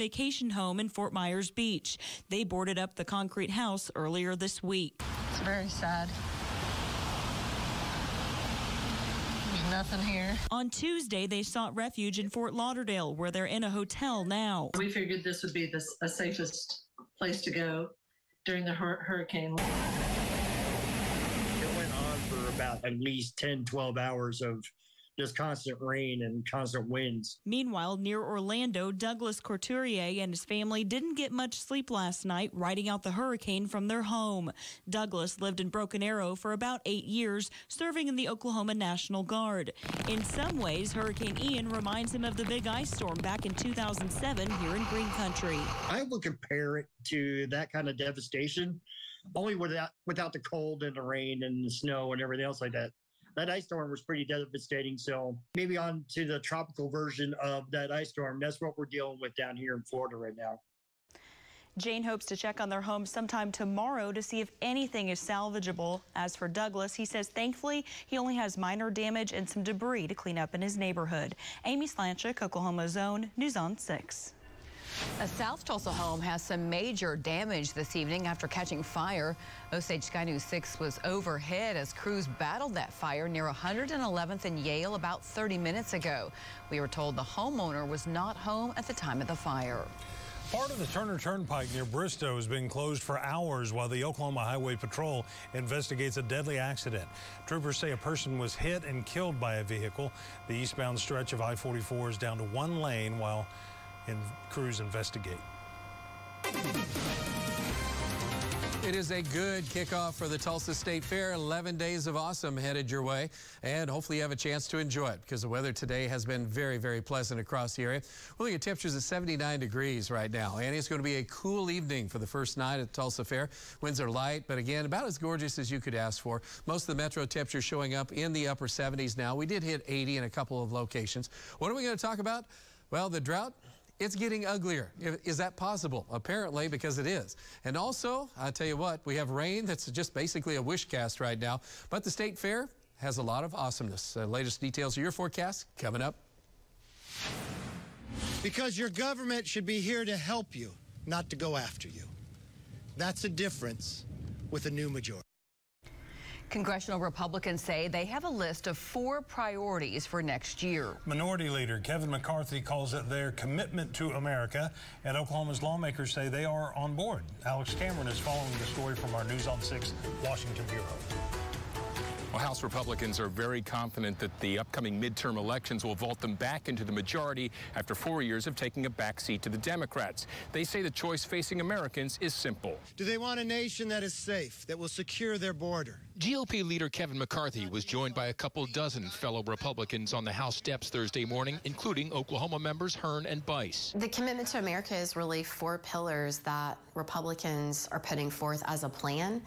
vacation home in Fort Myers Beach. They boarded up the concrete house earlier this week. It's very sad. There's nothing here. On Tuesday, they sought refuge in Fort Lauderdale, where they're in a hotel now. We figured this would be the a safest place to go during the hur- hurricane. It went on for about at least 10, 12 hours of just constant rain and constant winds. Meanwhile, near Orlando, Douglas Couturier and his family didn't get much sleep last night riding out the hurricane from their home. Douglas lived in Broken Arrow for about eight years, serving in the Oklahoma National Guard. In some ways, Hurricane Ian reminds him of the big ice storm back in 2007 here in Green Country. I would compare it to that kind of devastation, only without without the cold and the rain and the snow and everything else like that that ice storm was pretty devastating. So maybe on to the tropical version of that ice storm. That's what we're dealing with down here in Florida right now. Jane hopes to check on their home sometime tomorrow to see if anything is salvageable. As for Douglas, he says thankfully he only has minor damage and some debris to clean up in his neighborhood. Amy Slanchik, Oklahoma's Own, News on 6. A South Tulsa home has some major damage this evening after catching fire. Osage Sky News 6 was overhead as crews battled that fire near 111th and Yale about 30 minutes ago. We were told the homeowner was not home at the time of the fire. Part of the Turner Turnpike near Bristow has been closed for hours while the Oklahoma Highway Patrol investigates a deadly accident. Troopers say a person was hit and killed by a vehicle. The eastbound stretch of I-44 is down to one lane while in crews investigate. It is a good kickoff for the Tulsa State Fair. 11 days of awesome headed your way, and hopefully you have a chance to enjoy it because the weather today has been very, very pleasant across the area. Looking at temperatures at 79 degrees right now, and it's going to be a cool evening for the first night at Tulsa Fair. Winds are light, but again, about as gorgeous as you could ask for. Most of the metro temperatures showing up in the upper 70s now. We did hit 80 in a couple of locations. What are we going to talk about? Well, the drought it's getting uglier. Is that possible? Apparently, because it is. And also, I tell you what, we have rain that's just basically a wish cast right now. But the State Fair has a lot of awesomeness. Uh, latest details of your forecast coming up. Because your government should be here to help you, not to go after you. That's a difference with a new majority. Congressional Republicans say they have a list of four priorities for next year. Minority Leader Kevin McCarthy calls it their commitment to America, and Oklahoma's lawmakers say they are on board. Alex Cameron is following the story from our News on 6 Washington Bureau. Well, House Republicans are very confident that the upcoming midterm elections will vault them back into the majority after four years of taking a backseat to the Democrats. They say the choice facing Americans is simple. Do they want a nation that is safe, that will secure their border? GOP leader Kevin McCarthy was joined by a couple dozen fellow Republicans on the House steps Thursday morning, including Oklahoma members Hearn and Bice. The commitment to America is really four pillars that Republicans are putting forth as a plan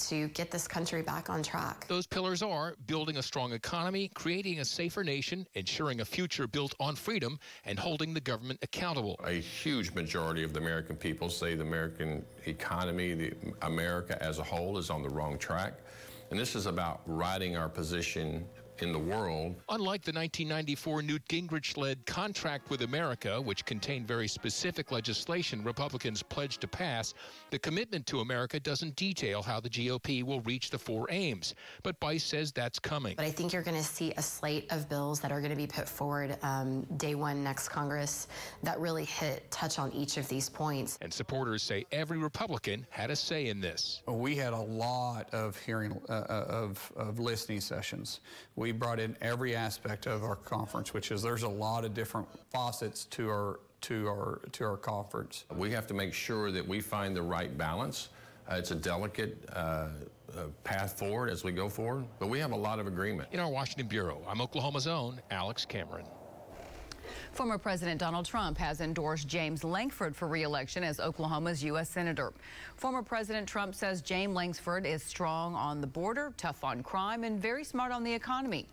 to get this country back on track. Those pillars are building a strong economy, creating a safer nation, ensuring a future built on freedom, and holding the government accountable. A huge majority of the American people say the American economy, the America as a whole is on the wrong track. And this is about righting our position in the world. Unlike the 1994 Newt Gingrich led Contract with America, which contained very specific legislation Republicans pledged to pass, the commitment to America doesn't detail how the GOP will reach the four aims. But Bice says that's coming. But I think you're going to see a slate of bills that are going to be put forward um, day one next Congress that really hit touch on each of these points. And supporters say every Republican had a say in this. We had a lot of hearing uh, uh of, of listening sessions. We we brought in every aspect of our conference, which is there's a lot of different faucets to our to our to our conference. We have to make sure that we find the right balance. Uh, it's a delicate uh, uh, path forward as we go forward, but we have a lot of agreement. In our Washington bureau, I'm Oklahoma's own Alex Cameron. Former President Donald Trump has endorsed James Lankford for reelection as Oklahoma's U.S. Senator. Former President Trump says James Lankford is strong on the border, tough on crime, and very smart on the economy.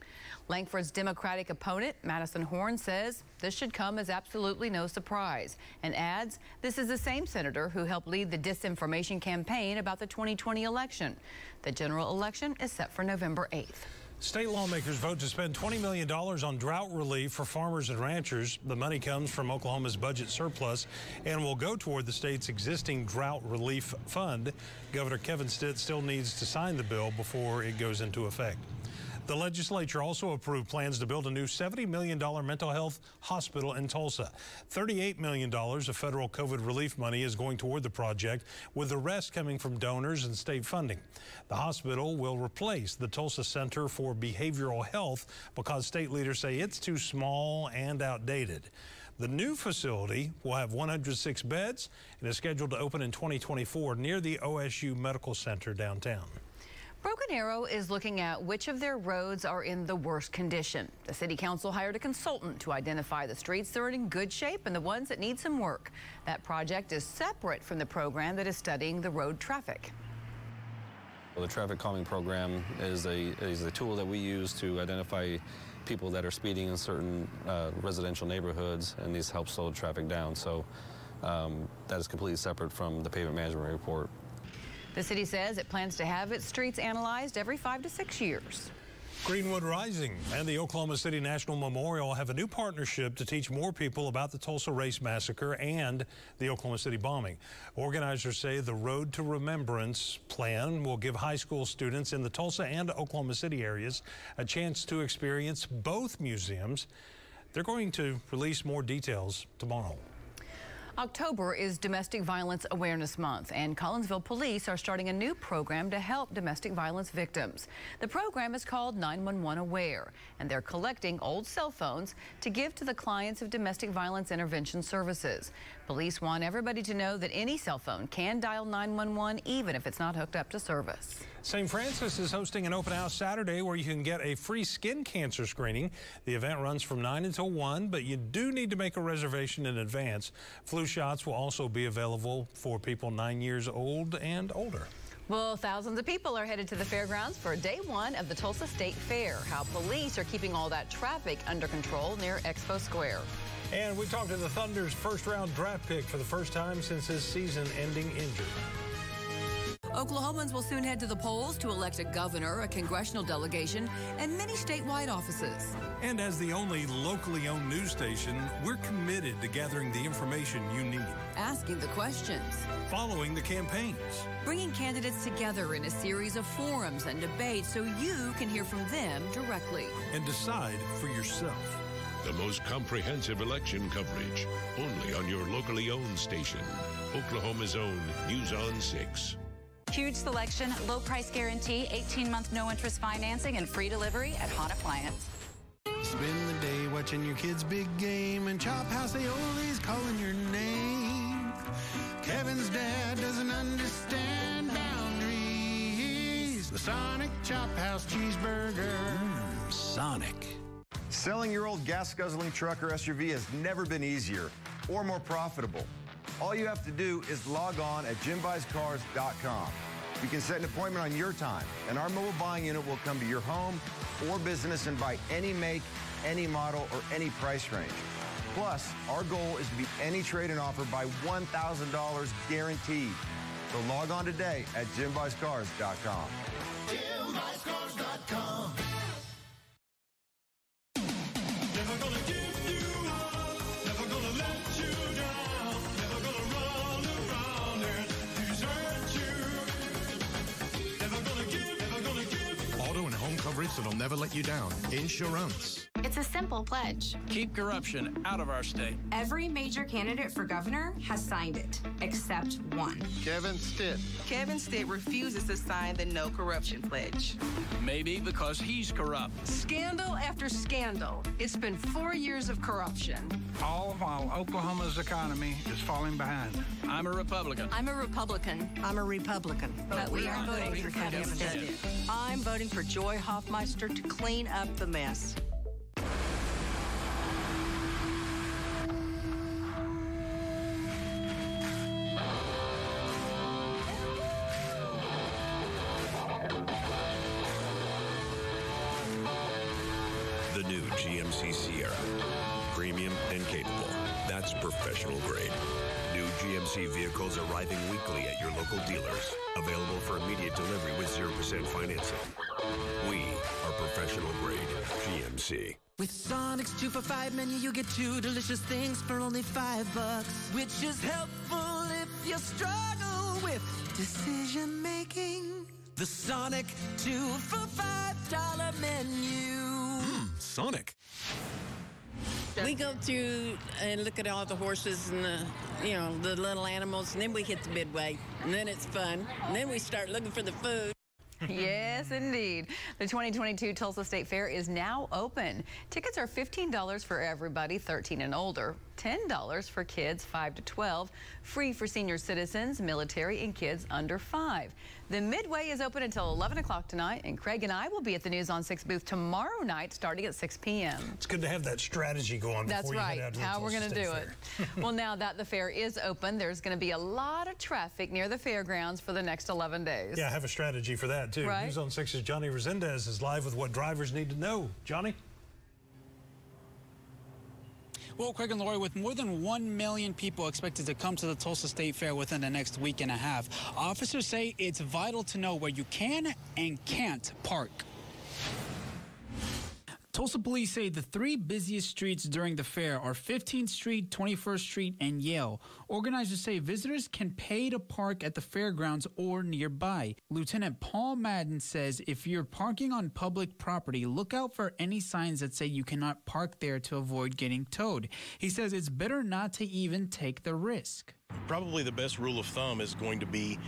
Lankford's Democratic opponent, Madison Horn, says this should come as absolutely no surprise and adds this is the same senator who helped lead the disinformation campaign about the 2020 election. The general election is set for November 8th. State lawmakers vote to spend $20 million on drought relief for farmers and ranchers. The money comes from Oklahoma's budget surplus and will go toward the state's existing drought relief fund. Governor Kevin Stitt still needs to sign the bill before it goes into effect. The legislature also approved plans to build a new $70 million mental health hospital in Tulsa. $38 million of federal COVID relief money is going toward the project, with the rest coming from donors and state funding. The hospital will replace the Tulsa Center for Behavioral Health because state leaders say it's too small and outdated. The new facility will have 106 beds and is scheduled to open in 2024 near the OSU Medical Center downtown. Broken Arrow is looking at which of their roads are in the worst condition. The city council hired a consultant to identify the streets that are in good shape and the ones that need some work. That project is separate from the program that is studying the road traffic. Well, the traffic calming program is a, is a tool that we use to identify people that are speeding in certain uh, residential neighborhoods, and these help slow traffic down. So um, that is completely separate from the pavement management report. The city says it plans to have its streets analyzed every five to six years. Greenwood Rising and the Oklahoma City National Memorial have a new partnership to teach more people about the Tulsa Race Massacre and the Oklahoma City bombing. Organizers say the Road to Remembrance plan will give high school students in the Tulsa and Oklahoma City areas a chance to experience both museums. They're going to release more details tomorrow. October is Domestic Violence Awareness Month, and Collinsville police are starting a new program to help domestic violence victims. The program is called 911 Aware, and they're collecting old cell phones to give to the clients of domestic violence intervention services. Police want everybody to know that any cell phone can dial 911 even if it's not hooked up to service. St. Francis is hosting an open house Saturday where you can get a free skin cancer screening. The event runs from 9 until 1, but you do need to make a reservation in advance. Flu shots will also be available for people 9 years old and older. Well, thousands of people are headed to the fairgrounds for day one of the Tulsa State Fair. How police are keeping all that traffic under control near Expo Square. And we talked to the Thunder's first round draft pick for the first time since his season ending injury. Oklahomans will soon head to the polls to elect a governor, a congressional delegation, and many statewide offices. And as the only locally owned news station, we're committed to gathering the information you need, asking the questions, following the campaigns, bringing candidates together in a series of forums and debates so you can hear from them directly and decide for yourself. The most comprehensive election coverage, only on your locally owned station. Oklahoma's own News on 6. Huge selection, low price guarantee, 18 month no interest financing, and free delivery at Hahn Appliance. Spend the day watching your kids' big game and Chop House Aioli's calling your name. Kevin's dad doesn't understand boundaries. The Sonic Chop House cheeseburger. Mm, Sonic. Selling your old gas guzzling truck or SUV has never been easier or more profitable. All you have to do is log on at jimbuyscars.com. You can set an appointment on your time, and our mobile buying unit will come to your home or business and buy any make, any model, or any price range. Plus, our goal is to beat any trade-in offer by $1,000 guaranteed. So log on today at. JimBuysCars.com. you down. Insurance. It's a simple pledge. Keep corruption out of our state. Every major candidate for governor has signed it, except one. Kevin Stitt. Kevin Stitt refuses to sign the no corruption pledge. Maybe because he's corrupt. Scandal after scandal. It's been four years of corruption. All while Oklahoma's economy is falling behind. I'm a Republican. I'm a Republican. I'm a Republican. But, but we are voting for Kevin Stitt. I'm voting for Joy Hofmeister to clean up the mess. Sierra. Premium and capable. That's professional grade. New GMC vehicles arriving weekly at your local dealers. Available for immediate delivery with 0% financing. We are professional grade GMC. With Sonic's 2 for 5 menu, you get two delicious things for only 5 bucks, which is helpful if you struggle with decision making. The Sonic 2 for $5 menu. Mmm, Sonic. We go through and look at all the horses and the, you know, the little animals, and then we hit the midway, and then it's fun. And then we start looking for the food. yes, indeed. The 2022 Tulsa State Fair is now open. Tickets are $15 for everybody 13 and older, $10 for kids 5 to 12, free for senior citizens, military, and kids under 5. The Midway is open until 11 o'clock tonight, and Craig and I will be at the News on 6 booth tomorrow night starting at 6 p.m. It's good to have that strategy going That's right, how we're going to do it. well, now that the fair is open, there's going to be a lot of traffic near the fairgrounds for the next 11 days. Yeah, I have a strategy for that, too. Right? News on 6's Johnny Resendez is live with what drivers need to know. Johnny? Well, Craig and Lori, with more than 1 million people expected to come to the Tulsa State Fair within the next week and a half, officers say it's vital to know where you can and can't park. Tulsa police say the three busiest streets during the fair are 15th Street, 21st Street, and Yale. Organizers say visitors can pay to park at the fairgrounds or nearby. Lieutenant Paul Madden says if you're parking on public property, look out for any signs that say you cannot park there to avoid getting towed. He says it's better not to even take the risk. Probably the best rule of thumb is going to be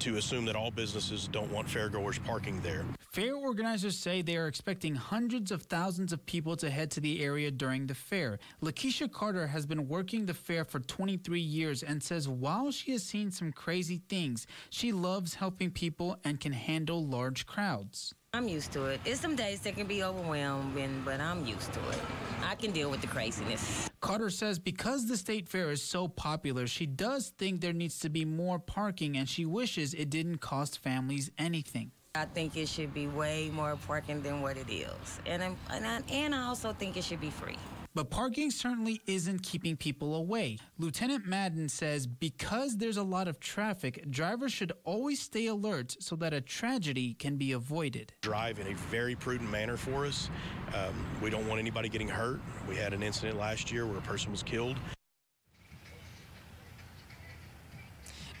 to assume that all businesses don't want fairgoers parking there. Fair organizers say they are expecting hundreds of thousands of people to head to the area during the fair. Lakeisha Carter has been working the fair for 23 years and says while she has seen some crazy things, she loves helping people and can handle large crowds. I'm used to it. It's some days that can be overwhelming, but I'm used to it. I can deal with the craziness. Carter says because the state fair is so popular, she does think there needs to be more parking and she wishes it didn't cost families anything. I think it should be way more parking than what it is. And, I'm, and, I, and I also think it should be free. But parking certainly isn't keeping people away. Lieutenant Madden says because there's a lot of traffic, drivers should always stay alert so that a tragedy can be avoided. Drive in a very prudent manner for us. Um, we don't want anybody getting hurt. We had an incident last year where a person was killed.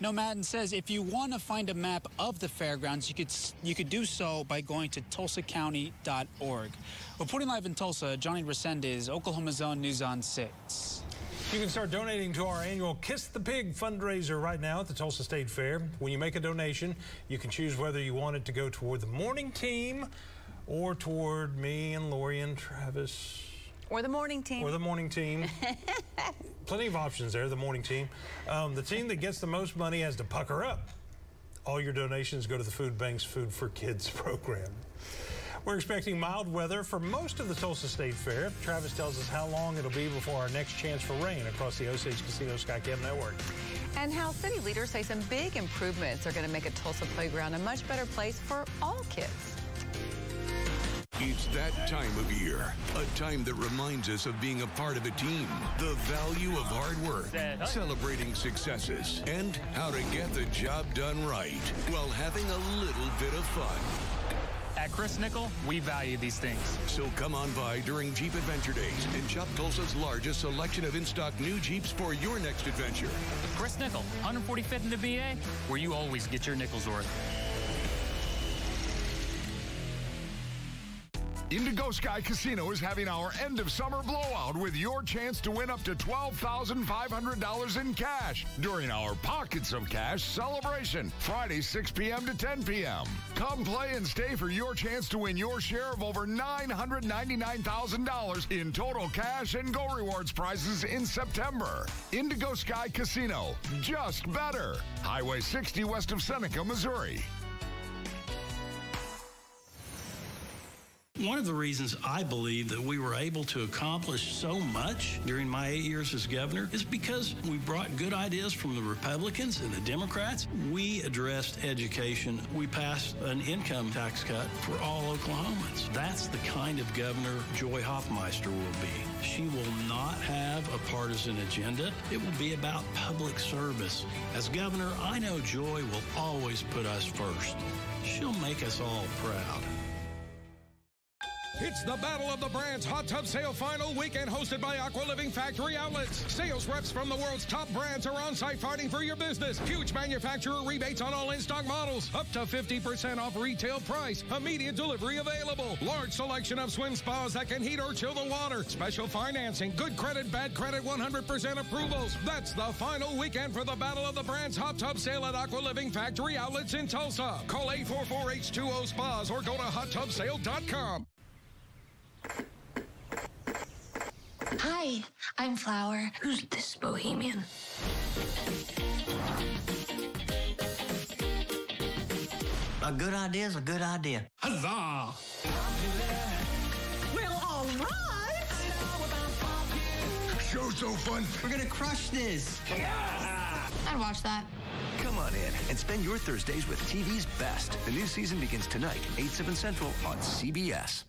No, Madden says if you want to find a map of the fairgrounds, you could you could do so by going to tulsacounty.org. Reporting live in Tulsa, Johnny Resendez, Oklahoma's own News on 6. You can start donating to our annual Kiss the Pig fundraiser right now at the Tulsa State Fair. When you make a donation, you can choose whether you want it to go toward the morning team or toward me and Lori and Travis. Or the morning team. Or the morning team. Plenty of options there, the morning team. Um, the team that gets the most money has to pucker up. All your donations go to the Food Bank's Food for Kids program. We're expecting mild weather for most of the Tulsa State Fair. Travis tells us how long it'll be before our next chance for rain across the Osage Casino Skycam network. And how city leaders say some big improvements are going to make a Tulsa playground a much better place for all kids. It's that time of year, a time that reminds us of being a part of a team, the value of hard work, celebrating successes, and how to get the job done right while having a little bit of fun. At Chris Nikel, we value these things. So come on by during Jeep Adventure Days and shop Tulsa's largest selection of in-stock new Jeeps for your next adventure. Chris Nikel, 145th in the BA, where you always get your nickels worth. Indigo Sky Casino is having our end of summer blowout with your chance to win up to $12,500 in cash during our Pockets of Cash celebration, Friday 6 p.m. to 10 p.m. Come play and stay for your chance to win your share of over $999,000 in total cash and Go Rewards prizes in September. Indigo Sky Casino, just better. Highway 60 west of Seneca, Missouri. One of the reasons I believe that we were able to accomplish so much during my eight years as governor is because we brought good ideas from the Republicans and the Democrats. We addressed education. We passed an income tax cut for all Oklahomans. That's the kind of governor Joy Hofmeister will be. She will not have a partisan agenda. It will be about public service. As governor, I know Joy will always put us first. She'll make us all proud. It's the Battle of the Brands Hot Tub Sale Final Weekend hosted by Aqua Living Factory Outlets. Sales reps from the world's top brands are on site fighting for your business. Huge manufacturer rebates on all in-stock models. Up to 50% off retail price. Immediate delivery available. Large selection of swim spas that can heat or chill the water. Special financing. Good credit, bad credit, 100% approvals. That's the final weekend for the Battle of the Brands Hot Tub Sale at Aqua Living Factory Outlets in Tulsa. Call 844-H2O Spas or go to hottubsale.com. Hi, I'm Flower. Who's this bohemian? A good idea is a good idea. Huzzah! Well, all right. Show's so fun. We're gonna crush this. Yeah! I'd watch that. Come on in and spend your Thursdays with TV's best. The new season begins tonight, 8, 7 Central on CBS.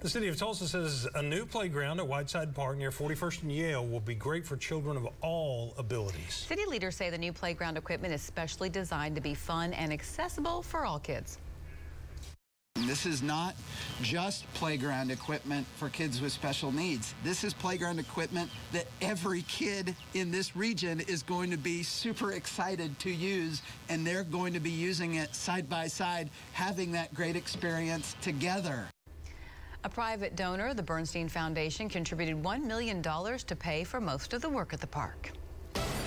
The city of Tulsa says a new playground at Whiteside Park near 41st and Yale will be great for children of all abilities. City leaders say the new playground equipment is specially designed to be fun and accessible for all kids. This is not just playground equipment for kids with special needs. This is playground equipment that every kid in this region is going to be super excited to use, and they're going to be using it side by side, having that great experience together. A private donor, the Bernstein Foundation, contributed $1 million to pay for most of the work at the park.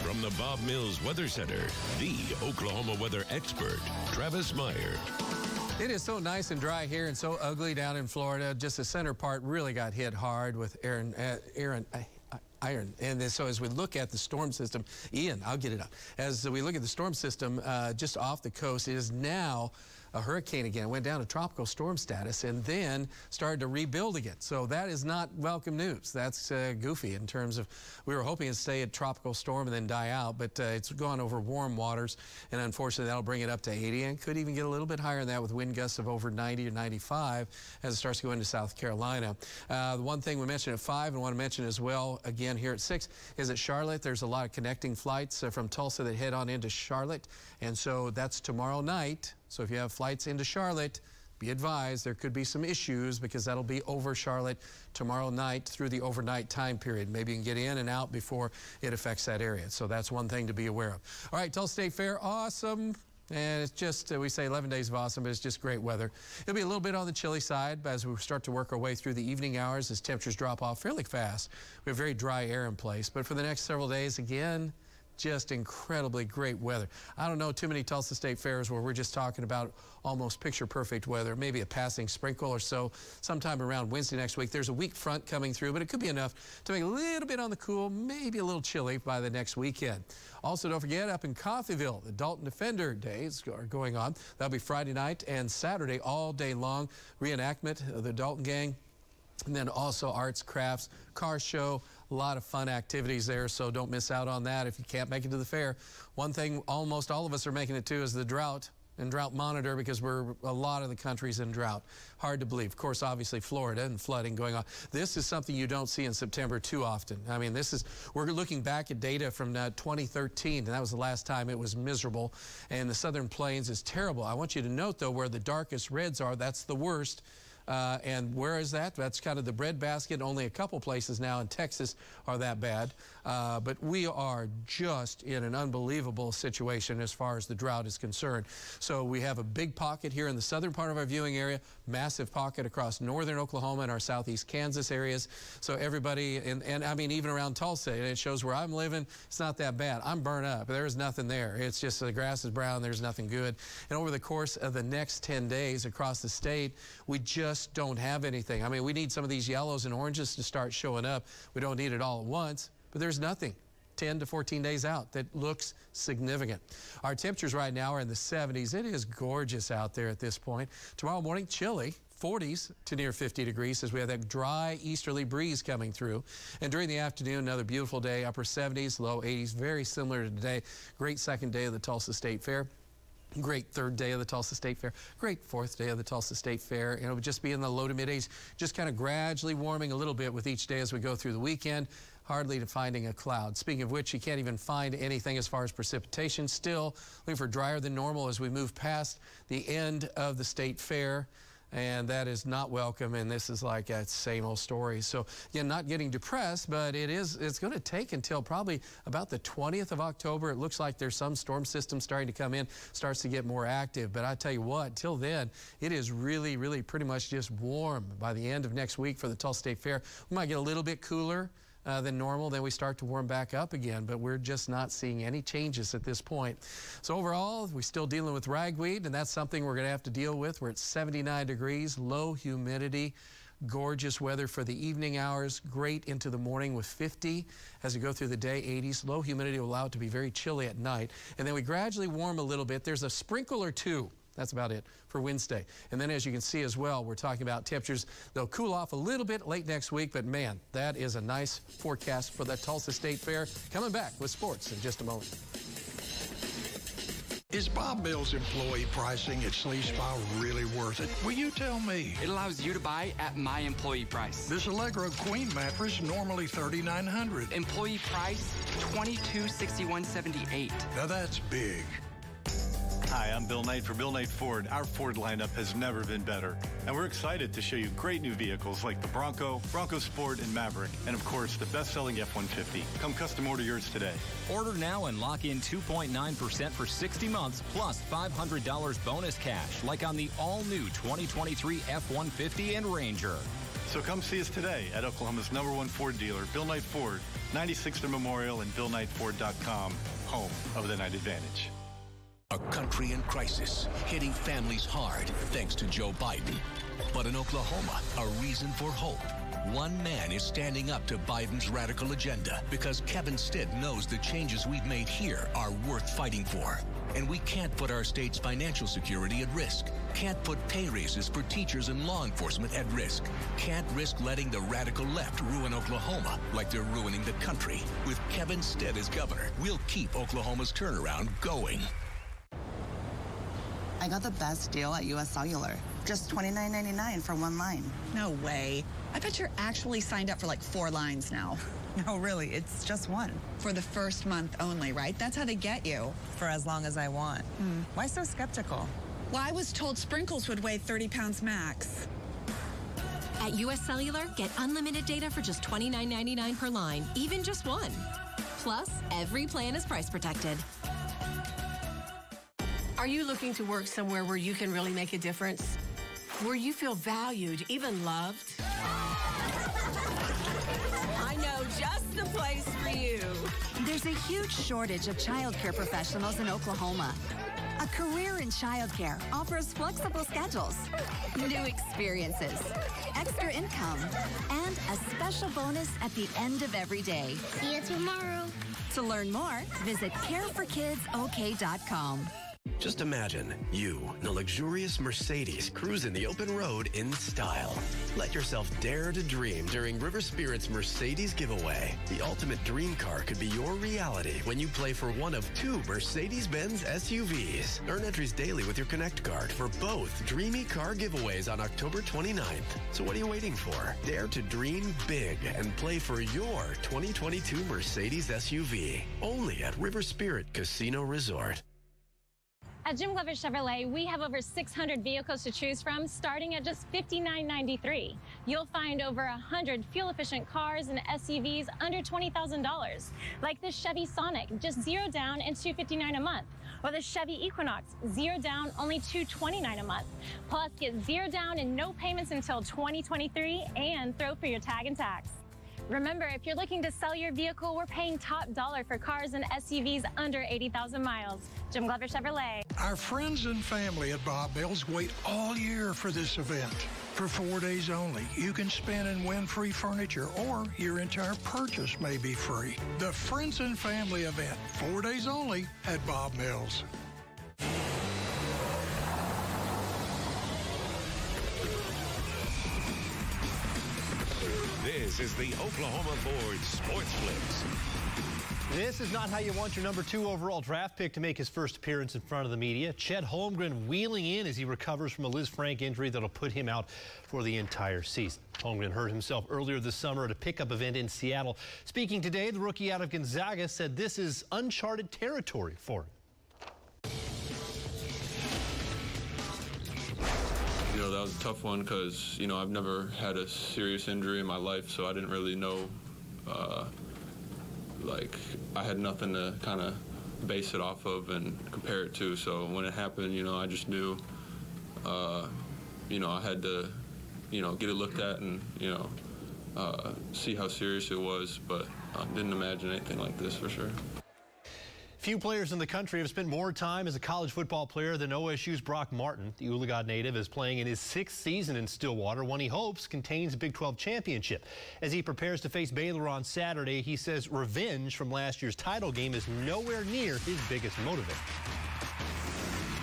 From the Bob Mills Weather Center, the Oklahoma weather expert, Travis Meyer. It is so nice and dry here and so ugly down in Florida. Just the center part really got hit hard with Aaron, uh, Aaron, uh, iron. And so as we look at the storm system, Ian, I'll get it up. As we look at the storm system uh, just off the coast, it is now a hurricane again. It went down to tropical storm status and then started to rebuild again. So that is not welcome news. That's uh, goofy in terms of we were hoping to stay at tropical storm and then die out, but uh, it's gone over warm waters, and unfortunately that'll bring it up to 80 and could even get a little bit higher than that with wind gusts of over 90 or 95 as it starts to go into South Carolina. Uh, the one thing we mentioned at 5 and want to mention as well again here at 6 is at Charlotte. There's a lot of connecting flights uh, from Tulsa that head on into Charlotte, and so that's tomorrow night. So if you have flights into Charlotte, be advised there could be some issues because that'll be over Charlotte tomorrow night through the overnight time period. Maybe you can get in and out before it affects that area. So that's one thing to be aware of. All right, Tulsa State Fair, awesome. And it's just, uh, we say 11 days of awesome, but it's just great weather. It'll be a little bit on the chilly side but as we start to work our way through the evening hours as temperatures drop off fairly fast. We have very dry air in place. But for the next several days, again, just incredibly great weather. I don't know too many Tulsa State Fairs where we're just talking about almost picture perfect weather, maybe a passing sprinkle or so sometime around Wednesday next week. There's a weak front coming through, but it could be enough to make a little bit on the cool, maybe a little chilly by the next weekend. Also, don't forget up in Coffeyville, the Dalton Defender Days are going on. That'll be Friday night and Saturday all day long. Reenactment of the Dalton Gang and then also arts, crafts, car show, a lot of fun activities there, so don't miss out on that if you can't make it to the fair. One thing almost all of us are making it to is the drought and drought monitor because we're a lot of the country's in drought. Hard to believe. Of course, obviously Florida and flooding going on. This is something you don't see in September too often. I mean, this is we're looking back at data from uh, 2013, and that was the last time it was miserable. And the Southern Plains is terrible. I want you to note though where the darkest reds are, that's the worst. Uh, and where is that? That's kind of the breadbasket. Only a couple places now in Texas are that bad. Uh, but we are just in an unbelievable situation as far as the drought is concerned. So we have a big pocket here in the southern part of our viewing area, massive pocket across northern Oklahoma and our southeast Kansas areas. So everybody, and, and I mean, even around Tulsa, and it shows where I'm living, it's not that bad. I'm burnt up. There's nothing there. It's just the grass is brown. There's nothing good. And over the course of the next 10 days across the state, we just don't have anything. I mean, we need some of these yellows and oranges to start showing up. We don't need it all at once but there's nothing 10 to 14 days out that looks significant. Our temperatures right now are in the 70s. It is gorgeous out there at this point. Tomorrow morning, chilly. 40s to near 50 degrees as we have that dry easterly breeze coming through. And during the afternoon, another beautiful day, upper 70s, low 80s, very similar to today. Great second day of the Tulsa State Fair. Great third day of the Tulsa State Fair. Great fourth day of the Tulsa State Fair. And it would just be in the low to mid 80s, just kind of gradually warming a little bit with each day as we go through the weekend. Hardly to finding a cloud. Speaking of which, you can't even find anything as far as precipitation. Still looking for drier than normal as we move past the end of the State Fair and that is not welcome and this is like that same old story. So yeah not getting depressed but it is it's going to take until probably about the 20th of october. It looks like there's some storm system starting to come in starts to get more active. But i tell you what till then it is really really pretty much just warm by the end of next week for the tulsa state fair. We might get a little bit cooler uh, than normal, then we start to warm back up again. But we're just not seeing any changes at this point. So overall, we're still dealing with ragweed, and that's something we're going to have to deal with. We're at 79 degrees, low humidity. Gorgeous weather for the evening hours, great into the morning with 50 as we go through the day, 80s. Low humidity will allow it to be very chilly at night. And then we gradually warm a little bit. There's a sprinkle or two that's about it for Wednesday. And then as you can see as well, we're talking about temperatures. They'll cool off a little bit late next week, but man, that is a nice forecast for the Tulsa State Fair. Coming back with sports in just a moment. Is Bob Mills employee pricing at Sleep Spa really worth it? Will you tell me? It allows you to buy at my employee price. This Allegro Queen mattress normally 3,900. Employee price $2261.78. Now that's big. Hi, I'm Bill Knight for Bill Knight Ford. Our Ford lineup has never been better. And we're excited to show you great new vehicles like the Bronco, Bronco Sport, and Maverick. And of course, the best-selling F-150. Come custom order yours today. Order now and lock in 2.9% for 60 months plus $500 bonus cash, like on the all-new 2023 F-150 and Ranger. So come see us today at Oklahoma's number one Ford dealer, Bill Knight Ford, 96th Memorial and BillKnightFord.com, home of the Knight Advantage. A country in crisis, hitting families hard thanks to Joe Biden. But in Oklahoma, a reason for hope. One man is standing up to Biden's radical agenda because Kevin Stitt knows the changes we've made here are worth fighting for. And we can't put our state's financial security at risk. Can't put pay raises for teachers and law enforcement at risk. Can't risk letting the radical left ruin Oklahoma like they're ruining the country. With Kevin Stitt as governor, we'll keep Oklahoma's turnaround going. I got the best deal at US Cellular. Just $29.99 for one line. No way. I bet you're actually signed up for like four lines now. No, really, it's just one. For the first month only, right? That's how they get you. For as long as I want. Hmm. Why so skeptical? Well, I was told sprinkles would weigh 30 pounds max. At US Cellular, get unlimited data for just $29.99 per line, even just one. Plus, every plan is price protected. Are you looking to work somewhere where you can really make a difference? Where you feel valued, even loved? I know just the place for you. There's a huge shortage of childcare professionals in Oklahoma. A career in childcare offers flexible schedules, new experiences, extra income, and a special bonus at the end of every day. See you tomorrow. To learn more, visit careforkidsok.com. Just imagine you in a luxurious Mercedes cruising the open road in style. Let yourself dare to dream during River Spirit's Mercedes giveaway. The ultimate dream car could be your reality when you play for one of two Mercedes-Benz SUVs. Earn entries daily with your Connect card for both dreamy car giveaways on October 29th. So what are you waiting for? Dare to dream big and play for your 2022 Mercedes SUV. Only at River Spirit Casino Resort. At Jim Glover Chevrolet, we have over 600 vehicles to choose from, starting at just $59.93. You'll find over 100 fuel-efficient cars and SUVs under $20,000, like the Chevy Sonic, just zero down and 259 a month, or the Chevy Equinox, zero down, only 229 a month. Plus, get zero down and no payments until 2023, and throw for your tag and tax. Remember, if you're looking to sell your vehicle, we're paying top dollar for cars and SUVs under 80,000 miles. Jim Glover Chevrolet. Our friends and family at Bob Mills wait all year for this event. For four days only, you can spin and win free furniture, or your entire purchase may be free. The Friends and Family event, four days only at Bob Mills. This is the Oklahoma Ford Sports Blitz. This is not how you want your number two overall draft pick to make his first appearance in front of the media. Chet Holmgren wheeling in as he recovers from a Liz Lisfranc injury that'll put him out for the entire season. Holmgren hurt himself earlier this summer at a pickup event in Seattle. Speaking today, the rookie out of Gonzaga said this is uncharted territory for him. Know, that was a tough one because, you know, I've never had a serious injury in my life, so I didn't really know, uh, like, I had nothing to kind of base it off of and compare it to. So when it happened, you know, I just knew, uh, you know, I had to, you know, get it looked at and, you know, uh, see how serious it was, but I didn't imagine anything like this for sure. Few players in the country have spent more time as a college football player than OSU's Brock Martin. The Oologah native is playing in his sixth season in Stillwater, one he hopes contains a Big 12 championship. As he prepares to face Baylor on Saturday, he says revenge from last year's title game is nowhere near his biggest motivator.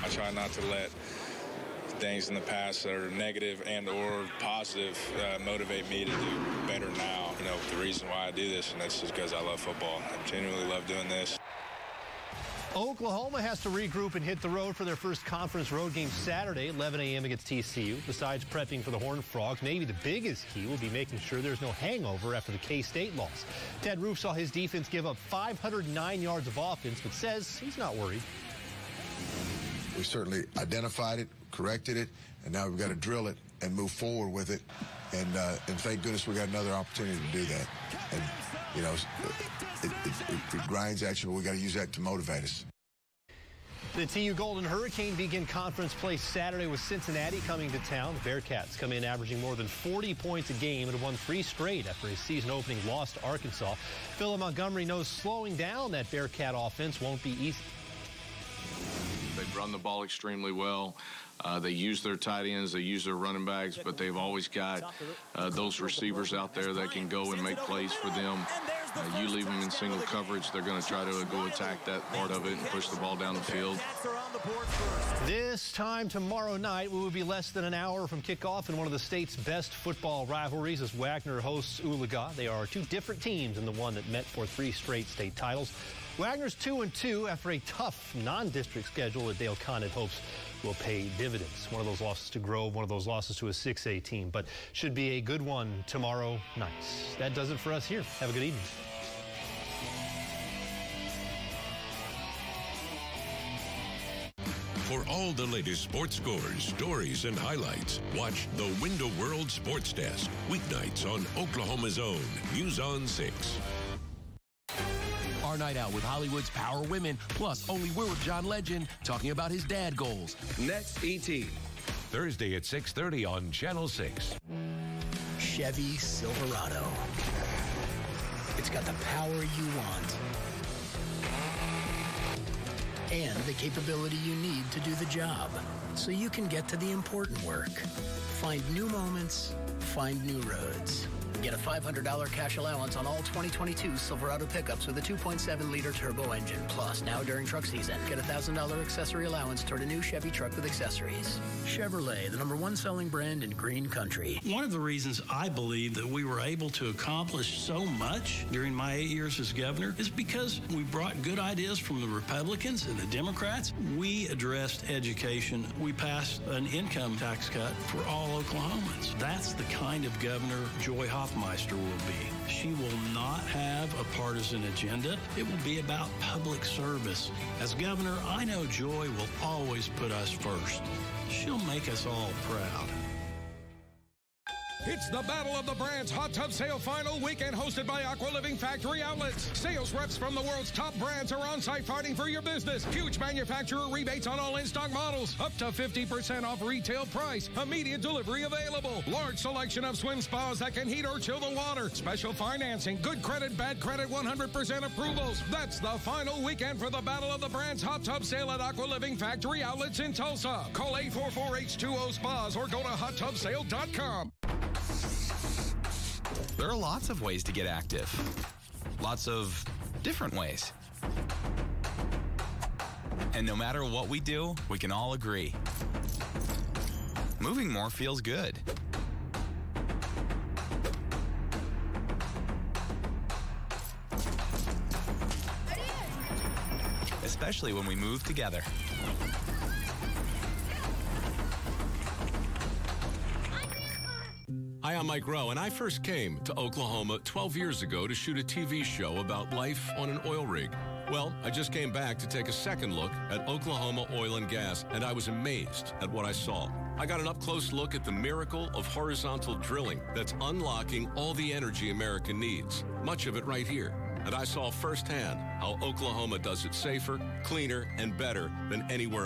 I try not to let things in the past that are negative and or positive uh, motivate me to do better now. You know, the reason why I do this, and that's just because I love football. I genuinely love doing this. Oklahoma has to regroup and hit the road for their first conference road game Saturday, 11 a.m. against TCU. Besides prepping for the Horned Frogs, maybe the biggest key will be making sure there's no hangover after the K-State loss. Ted Roof saw his defense give up 509 yards of offense, but says he's not worried. We certainly identified it, corrected it, and now we've got to drill it and move forward with it. And, uh, and thank goodness we got another opportunity to do that. And, you know, it, it, it, grinds at you, but we got to use that to motivate us. The TU Golden Hurricane begin conference play Saturday with Cincinnati coming to town. The Bearcats come in averaging more than 40 points a game and won three straight after a season opening loss to Arkansas. Philip Montgomery knows slowing down that Bearcat offense won't be easy. Run the ball extremely well. Uh, they use their tight ends, they use their running backs, but they've always got uh, those receivers out there that can go and make plays for them. Uh, you leave them in single coverage, they're going to try to go attack that part of it and push the ball down the field. This time tomorrow night, we will be less than an hour from kickoff in one of the state's best football rivalries as Wagoner hosts Oologah. They are two different teams and the one that met for three straight state titles. Wagoner's 2 and 2 after a tough non-district schedule that Dale Condit hopes will pay dividends. One of those losses to Grove, one of those losses to a 6A team, but should be a good one tomorrow night. That does it for us here. Have a good evening. For all the latest sports scores, stories, and highlights, watch the Window World Sports Desk, weeknights on Oklahoma's own News on 6. Our night out with Hollywood's Power Women, plus only we're with John Legend talking about his dad goals. Next, ET. Thursday at 6.30 on Channel 6. Chevy Silverado. It's got the power you want and the capability you need to do the job so you can get to the important work. Find new moments, find new roads. Get a $500 cash allowance on all 2022 Silverado pickups with a 2.7 liter turbo engine. Plus, now during truck season, get a $1,000 accessory allowance toward a new Chevy truck with accessories. Chevrolet, the number one selling brand in green country. One of the reasons I believe that we were able to accomplish so much during my eight years as governor is because we brought good ideas from the Republicans and the Democrats. We addressed education. We passed an income tax cut for all Oklahomans. That's the kind of governor Joy Hoffman Hofmeister will be. She will not have a partisan agenda. It will be about public service. As governor, I know Joy will always put us first. She'll make us all proud. It's the Battle of the Brands Hot Tub Sale Final Weekend hosted by Aqua Living Factory Outlets. Sales reps from the world's top brands are on site fighting for your business. Huge manufacturer rebates on all in-stock models. Up to 50% off retail price. Immediate delivery available. Large selection of swim spas that can heat or chill the water. Special financing. Good credit, bad credit, 100% approvals. That's the final weekend for the Battle of the Brands Hot Tub Sale at Aqua Living Factory Outlets in Tulsa. Call 844-H2O Spas or go to hottubsale.com. There are lots of ways to get active, lots of different ways. And no matter what we do, we can all agree. Moving more feels good. Especially when we move together. I'm Mike Rowe, and I first came to Oklahoma 12 years ago to shoot a TV show about life on an oil rig. Well, I just came back to take a second look at Oklahoma oil and gas, and I was amazed at what I saw. I got an up close look at the miracle of horizontal drilling that's unlocking all the energy America needs, much of it right here. And I saw firsthand how Oklahoma does it safer, cleaner, and better than anywhere